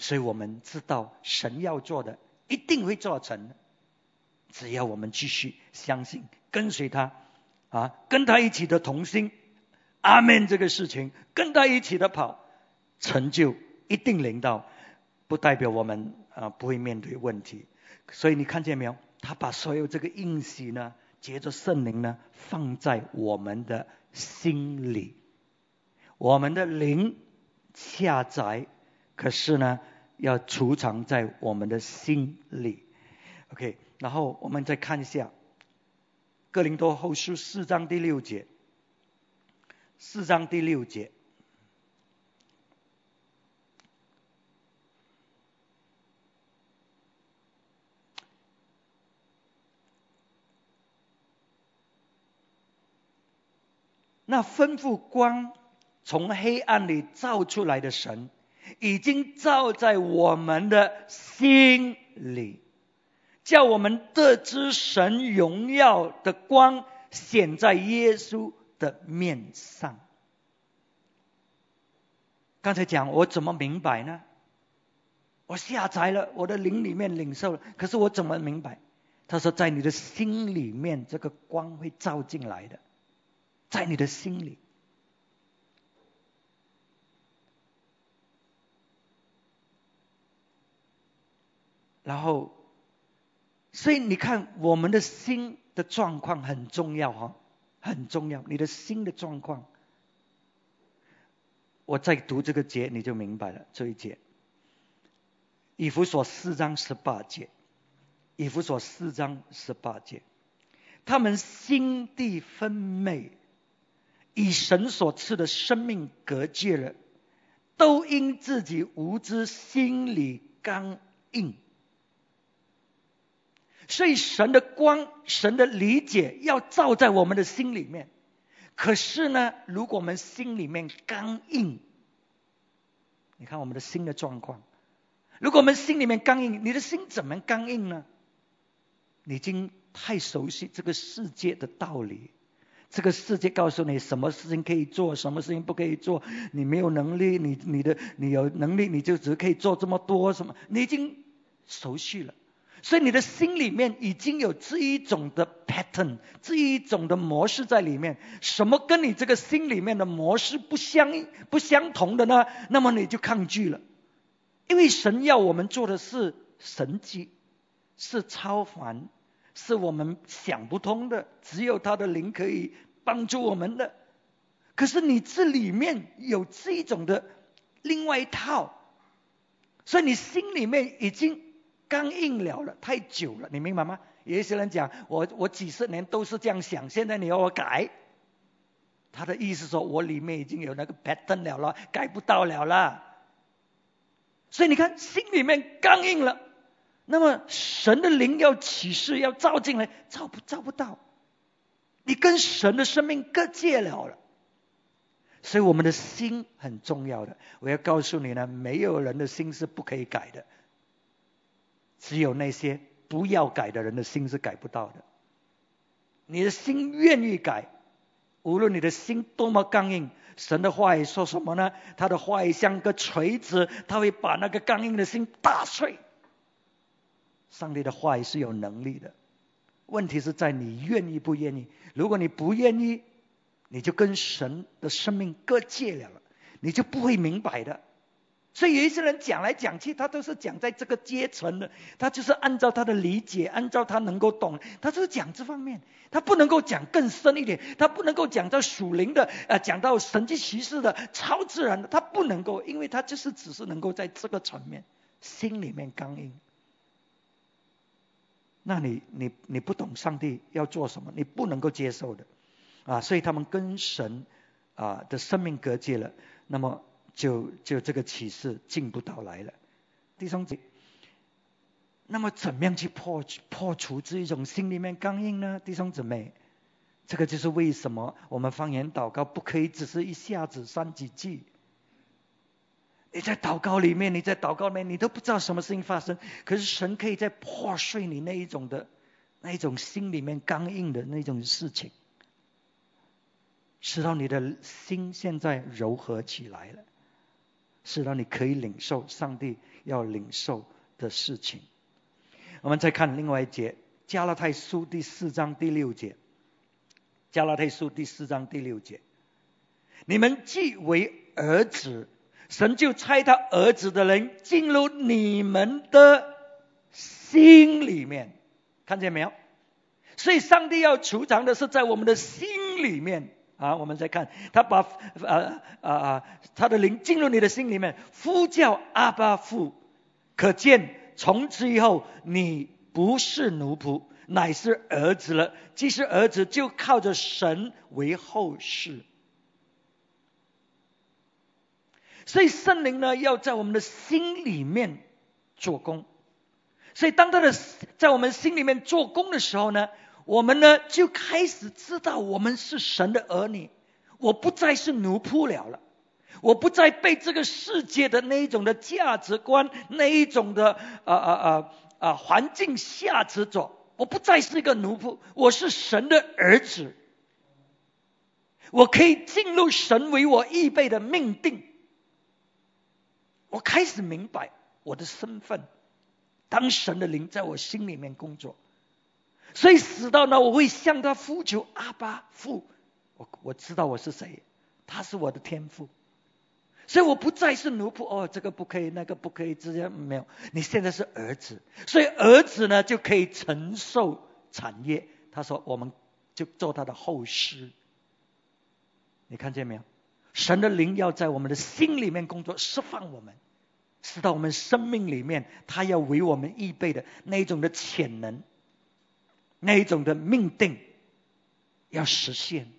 所以我们知道神要做的一定会做成。只要我们继续相信，跟随他啊，跟他一起的同心，阿门。这个事情跟他一起的跑，成就一定领到。不代表我们啊不会面对问题，所以你看见没有？他把所有这个应许呢，接着圣灵呢，放在我们的心里，我们的灵下载，可是呢，要储藏在我们的心里。OK，然后我们再看一下《哥林多后书》四章第六节，四章第六节。那吩咐光从黑暗里照出来的神，已经照在我们的心里，叫我们得知神荣耀的光显在耶稣的面上。刚才讲我怎么明白呢？我下载了，我的灵里面领受了，可是我怎么明白？他说，在你的心里面，这个光会照进来的。在你的心里，然后，所以你看，我们的心的状况很重要哈，很重要。你的心的状况，我在读这个节你就明白了。这一节，以弗所四章十八节，以弗所四章十八节，他们心地分美。以神所赐的生命隔绝了，都因自己无知，心里刚硬。所以神的光，神的理解要照在我们的心里面。可是呢，如果我们心里面刚硬，你看我们的心的状况。如果我们心里面刚硬，你的心怎么刚硬呢？你已经太熟悉这个世界的道理。这个世界告诉你什么事情可以做，什么事情不可以做。你没有能力，你你的你有能力，你就只可以做这么多什么？你已经熟悉了，所以你的心里面已经有这一种的 pattern，这一种的模式在里面。什么跟你这个心里面的模式不相不相同的呢？那么你就抗拒了，因为神要我们做的是神迹，是超凡。是我们想不通的，只有他的灵可以帮助我们的。可是你这里面有这一种的另外一套，所以你心里面已经刚硬了了，太久了，你明白吗？有一些人讲我我几十年都是这样想，现在你要我改，他的意思说我里面已经有那个 pattern 了了，改不到了啦。所以你看心里面刚硬了。那么神的灵要启示，要照进来，照不照不到？你跟神的生命隔界了了。所以我们的心很重要的。我要告诉你呢，没有人的心是不可以改的，只有那些不要改的人的心是改不到的。你的心愿意改，无论你的心多么刚硬，神的话语说什么呢？他的话语像个锤子，他会把那个刚硬的心打碎。上帝的话语是有能力的，问题是在你愿意不愿意。如果你不愿意，你就跟神的生命割界了，你就不会明白的。所以有一些人讲来讲去，他都是讲在这个阶层的，他就是按照他的理解，按照他能够懂，他就是讲这方面，他不能够讲更深一点，他不能够讲到属灵的，呃，讲到神迹奇事的、超自然的，他不能够，因为他就是只是能够在这个层面，心里面刚硬。那你你你不懂上帝要做什么，你不能够接受的，啊，所以他们跟神啊的生命隔绝了，那么。就就这个启示进不到来了，弟兄姐，那么怎么样去破破除这一种心里面刚硬呢？弟兄姊妹，这个就是为什么我们方言祷告不可以只是一下子三几句。你在祷告里面，你在祷告里面，你都不知道什么事情发生，可是神可以在破碎你那一种的那一种心里面刚硬的那种事情，使到你的心现在柔和起来了。是让你可以领受上帝要领受的事情。我们再看另外一节，加拉太书第四章第六节。加拉太书第四章第六节，你们既为儿子，神就差他儿子的人进入你们的心里面，看见没有？所以上帝要储藏的是在我们的心里面。啊，我们再看，他把啊啊啊，他的灵进入你的心里面，呼叫阿巴父，可见从此以后你不是奴仆，乃是儿子了。既是儿子，就靠着神为后世。所以圣灵呢，要在我们的心里面做工。所以当他的在我们心里面做工的时候呢？我们呢就开始知道我们是神的儿女，我不再是奴仆了了，我不再被这个世界的那一种的价值观、那一种的啊啊啊啊环境下持着，我不再是一个奴仆，我是神的儿子，我可以进入神为我预备的命定，我开始明白我的身份，当神的灵在我心里面工作。所以死到那，我会向他呼求阿巴父，我我知道我是谁，他是我的天父，所以我不再是奴仆哦，这个不可以，那个不可以，直接没有。你现在是儿子，所以儿子呢就可以承受产业。他说，我们就做他的后师。你看见没有？神的灵要在我们的心里面工作，释放我们，使到我们生命里面，他要为我们预备的那种的潜能。那一种的命定要实现，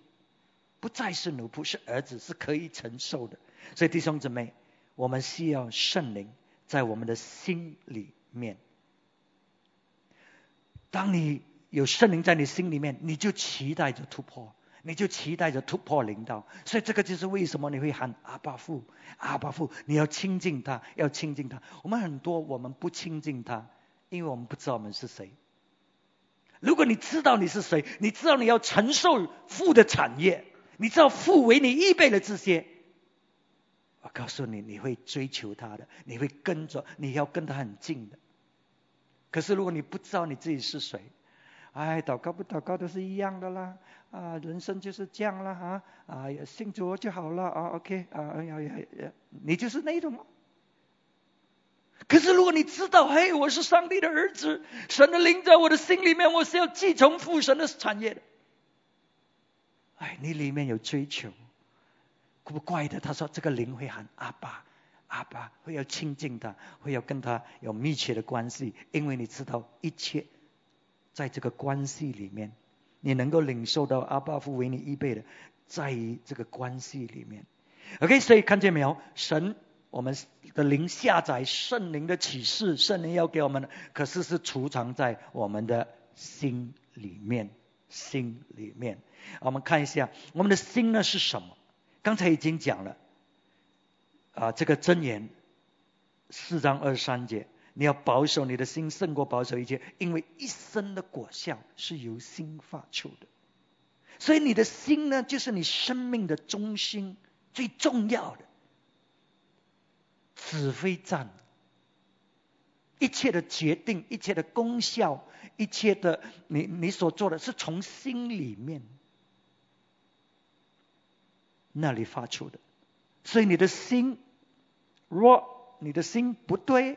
不再是奴仆，是儿子，是可以承受的。所以弟兄姊妹，我们需要圣灵在我们的心里面。当你有圣灵在你心里面，你就期待着突破，你就期待着突破领导。所以这个就是为什么你会喊阿巴父，阿巴父，你要亲近他，要亲近他。我们很多我们不亲近他，因为我们不知道我们是谁。如果你知道你是谁，你知道你要承受父的产业，你知道父为你预备了这些，我告诉你，你会追求他的，你会跟着，你要跟他很近的。可是如果你不知道你自己是谁，哎，祷告不祷告都是一样的啦，啊，人生就是这样啦，啊，啊，信主就好了啊，OK，啊，哎呀呀呀，你就是那种。可是，如果你知道，嘿，我是上帝的儿子，神的灵在我的心里面，我是要继承父神的产业的。哎，你里面有追求，怪不怪的。他说，这个灵会喊阿爸，阿爸会要亲近他，会要跟他有密切的关系，因为你知道一切在这个关系里面，你能够领受到阿爸父为你预备的，在于这个关系里面。OK，所以看见没有，神。我们的灵下载圣灵的启示，圣灵要给我们的，可是是储藏在我们的心里面，心里面。我们看一下，我们的心呢是什么？刚才已经讲了，啊，这个箴言四章二十三节，你要保守你的心，胜过保守一切，因为一生的果效是由心发出的。所以你的心呢，就是你生命的中心，最重要的指挥站。一切的决定，一切的功效，一切的你你所做的是从心里面那里发出的。所以你的心，若你的心不对，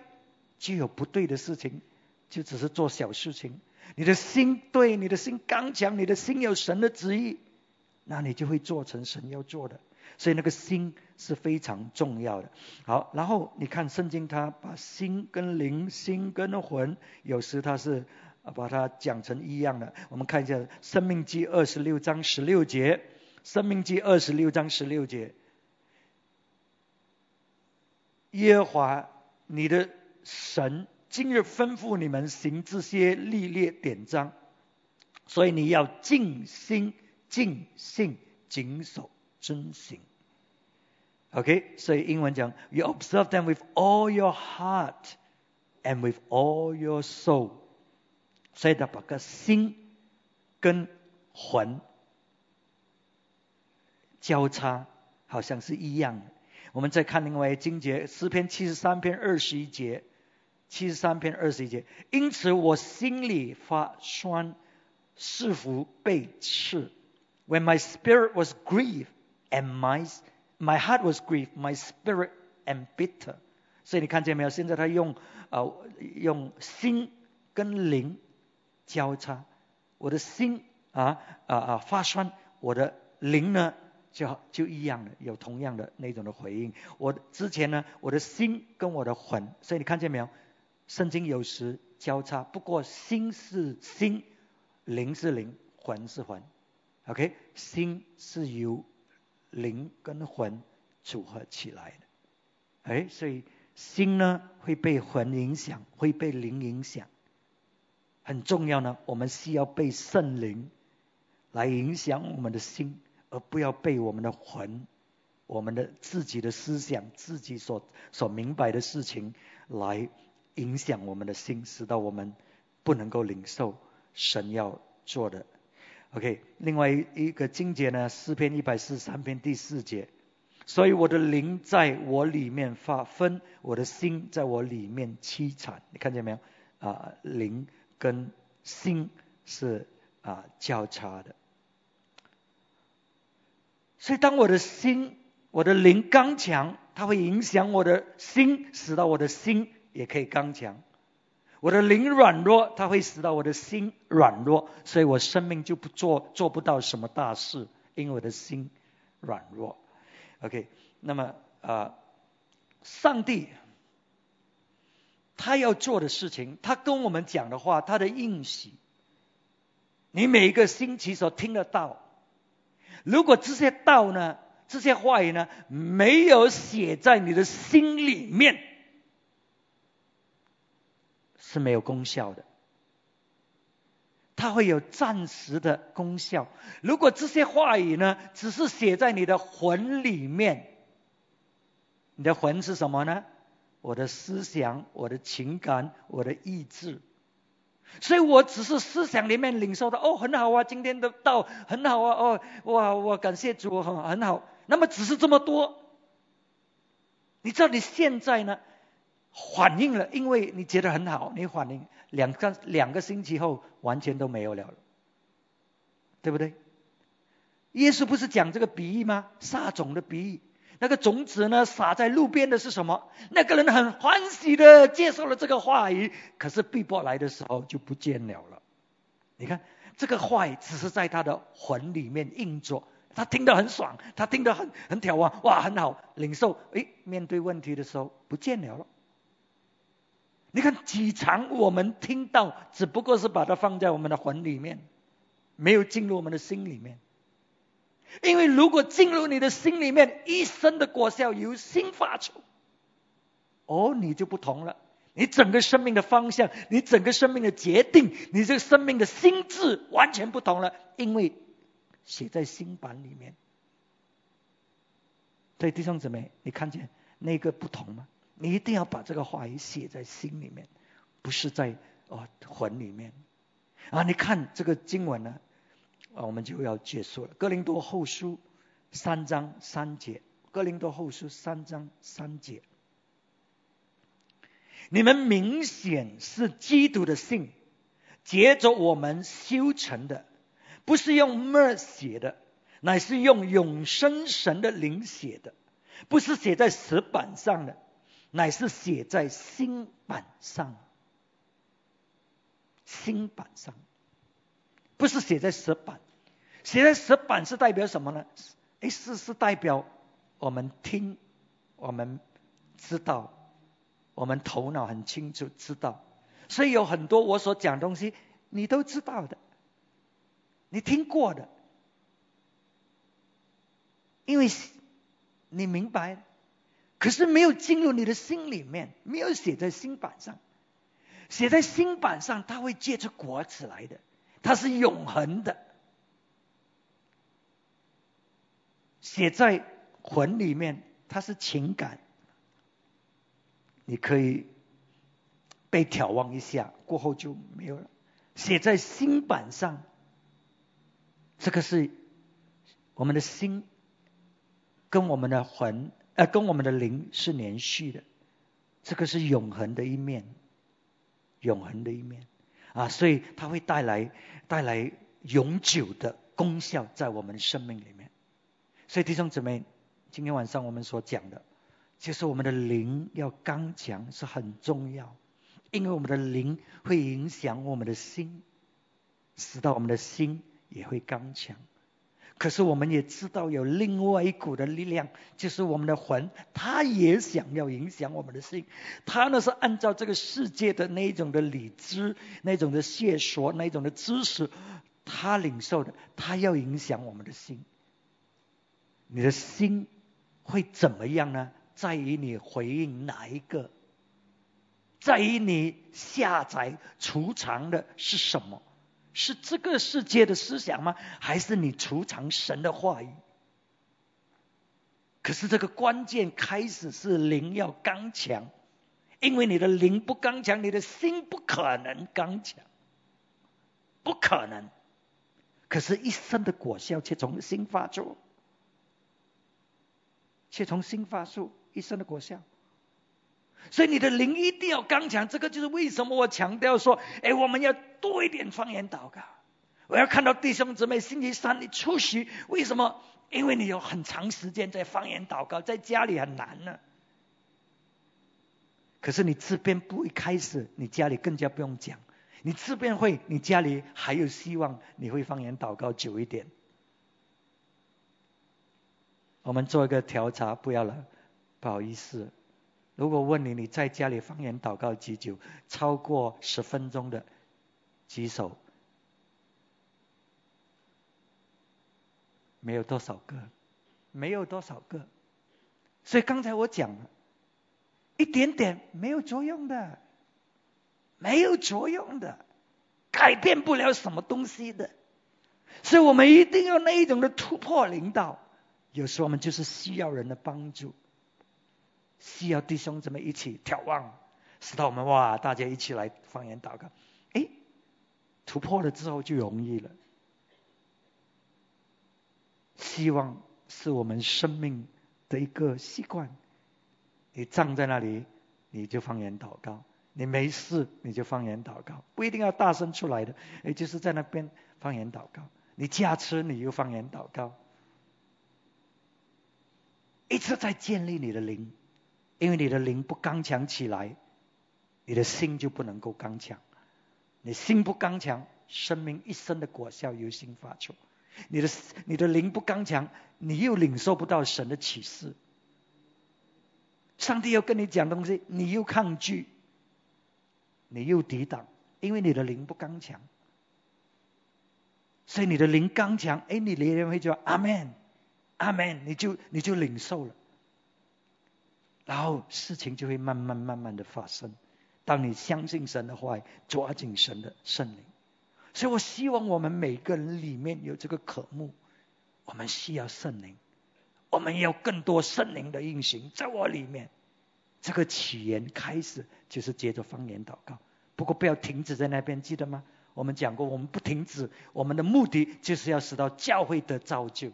就有不对的事情，就只是做小事情。你的心对，你的心刚强，你的心有神的旨意，那你就会做成神要做的。所以那个心是非常重要的。好，然后你看圣经，它把心跟灵、心跟魂，有时它是把它讲成一样的。我们看一下《生命记》二十六章十六节，《生命记》二十六章十六节，耶和华你的神今日吩咐你们行这些历列典章，所以你要尽心、尽性、谨守。遵行，OK，所以英文讲，You observe them with all your heart and with all your soul。所以他把个心跟魂交叉，好像是一样。我们再看另外经节，诗篇七十三篇二十一节，七十三篇二十一节。因此我心里发酸，似乎被刺。When my spirit was grieved。 And my my heart was grieved, my spirit and bitter。所以你看见没有？现在他用呃用心跟灵交叉，我的心啊啊啊发酸，我的灵呢就就一样的，有同样的那种的回应。我之前呢，我的心跟我的魂，所以你看见没有？圣经有时交叉，不过心是心，灵是灵，魂是魂。OK，心是由灵跟魂组合起来的，哎，所以心呢会被魂影响，会被灵影响。很重要呢，我们需要被圣灵来影响我们的心，而不要被我们的魂、我们的自己的思想、自己所所明白的事情来影响我们的心，使到我们不能够领受神要做的。OK，另外一个经节呢，诗篇一百四十三篇第四节，所以我的灵在我里面发分，我的心在我里面凄惨。你看见没有？啊，灵跟心是啊交叉的。所以当我的心、我的灵刚强，它会影响我的心，使到我的心也可以刚强。我的灵软弱，它会使到我的心软弱，所以我生命就不做做不到什么大事，因为我的心软弱。OK，那么啊，上帝他要做的事情，他跟我们讲的话，他的应许，你每一个星期所听得到。如果这些道呢，这些话语呢，没有写在你的心里面。是没有功效的，它会有暂时的功效。如果这些话语呢，只是写在你的魂里面，你的魂是什么呢？我的思想、我的情感、我的意志。所以我只是思想里面领受的，哦，很好啊，今天的道很好啊，哦，哇，我感谢主，很很好。那么只是这么多，你知道你现在呢？反应了，因为你觉得很好，你反应两个两个星期后完全都没有了，对不对？耶稣不是讲这个比喻吗？撒种的比喻，那个种子呢撒在路边的是什么？那个人很欢喜的接受了这个话语，可是逼迫来的时候就不见了了。你看这个话语只是在他的魂里面硬作，他听得很爽，他听得很很眺望，哇，很好领受。诶，面对问题的时候不见了了。你看几场我们听到，只不过是把它放在我们的魂里面，没有进入我们的心里面。因为如果进入你的心里面，一生的果效由心发出，哦，你就不同了。你整个生命的方向，你整个生命的决定，你这个生命的心智完全不同了，因为写在心版里面。对弟兄姊妹，你看见那个不同吗？你一定要把这个话语写在心里面，不是在哦魂里面啊！你看这个经文呢，啊，我们就要结束了。哥林多后书三章三节，哥林多后书三章三节，你们明显是基督的信，接着我们修成的，不是用墨写的，乃是用永生神的灵写的，不是写在石板上的，乃是写在新板上，新板上，不是写在石板。写在石板是代表什么呢？哎，是是代表我们听，我们知道，我们头脑很清楚知道，所以有很多我所讲东西你都知道的，你听过的，因为你明白，可是没有进入你的心里面，没有写在心板上，写在心板上，它会结出果子来的，它是永恒的。写在魂里面，它是情感，你可以被眺望一下，过后就没有了。写在心板上，这个是我们的心跟我们的魂，呃，跟我们的灵是连续的，这个是永恒的一面，永恒的一面啊，所以它会带来带来永久的功效在我们生命里面。所以弟兄姊妹，今天晚上我们所讲的，就是我们的灵要刚强是很重要，因为我们的灵会影响我们的心，使到我们的心也会刚强。可是我们也知道有另外一股的力量，就是我们的魂，它也想要影响我们的心。它呢是按照这个世界的那一种的理智、那种的线索、那种的知识，它领受的，它要影响我们的心。你的心会怎么样呢？在于你回应哪一个，在于你下载储藏的是什么？是这个世界的思想吗？还是你储藏神的话语？可是这个关键开始是灵要刚强，因为你的灵不刚强，你的心不可能刚强，不可能。可是，一生的果效却从心发出。却从心发出一生的果效，所以你的灵一定要刚强。这个就是为什么我强调说，哎，我们要多一点方言祷告。我要看到弟兄姊妹星期三你出席，为什么？因为你有很长时间在方言祷告，在家里很难呢。可是你自编不一开始，你家里更加不用讲。你自编会，你家里还有希望，你会方言祷告久一点。我们做一个调查，不要了，不好意思。如果问你你在家里方言祷告几久，超过十分钟的举手，没有多少个，没有多少个。所以刚才我讲了，一点点没有作用的，没有作用的，改变不了什么东西的。所以我们一定要那一种的突破领导。有时候我们就是需要人的帮助，需要弟兄姊妹一起眺望，使到我们哇，大家一起来方言祷告，哎，突破了之后就容易了。希望是我们生命的一个习惯。你站在那里，你就方言祷告；你没事，你就方言祷告，不一定要大声出来的，哎，就是在那边方言祷告。你驾车，你又方言祷告。一直在建立你的灵，因为你的灵不刚强起来，你的心就不能够刚强。你心不刚强，生命一生的果效由心发出。你的你的灵不刚强，你又领受不到神的启示。上帝要跟你讲东西，你又抗拒，你又抵挡，因为你的灵不刚强。所以你的灵刚强，哎，你连人会叫阿门。阿门，你就你就领受了，然后事情就会慢慢慢慢的发生。当你相信神的话，抓紧神的圣灵。所以我希望我们每个人里面有这个渴慕，我们需要圣灵，我们要更多圣灵的运行在我里面。这个起源开始就是接着方言祷告，不过不要停止在那边，记得吗？我们讲过，我们不停止，我们的目的就是要使到教会的造就，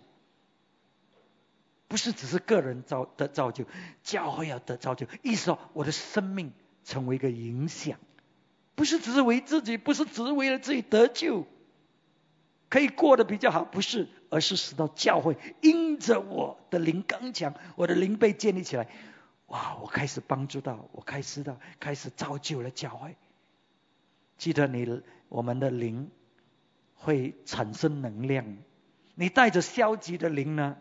不是只是个人造的造就，教会要得造就。意思说，我的生命成为一个影响，不是只是为自己，不是只是为了自己得救，可以过得比较好，不是，而是使到教会因着我的灵刚强，我的灵被建立起来。哇！我开始帮助到，我开始到，开始造就了教会。记得你，我们的灵会产生能量。你带着消极的灵呢，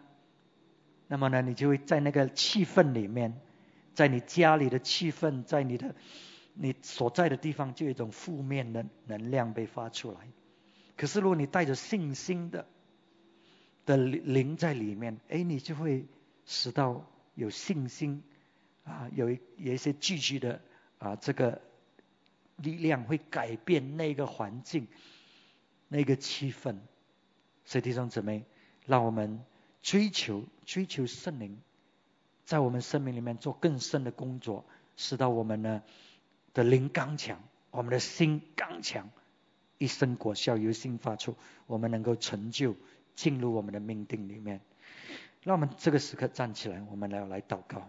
那么呢，你就会在那个气氛里面，在你家里的气氛，在你的你所在的地方，就有一种负面的能量被发出来。可是如果你带着信心的的灵在里面，哎，你就会使到有信心。啊，有一有一些积极的啊，这个力量会改变那个环境，那个气氛。所以弟兄姊妹，让我们追求追求圣灵，在我们生命里面做更深的工作，使到我们呢的灵刚强，我们的心刚强，一生果效由心发出，我们能够成就进入我们的命定里面。那我们这个时刻站起来，我们来来祷告。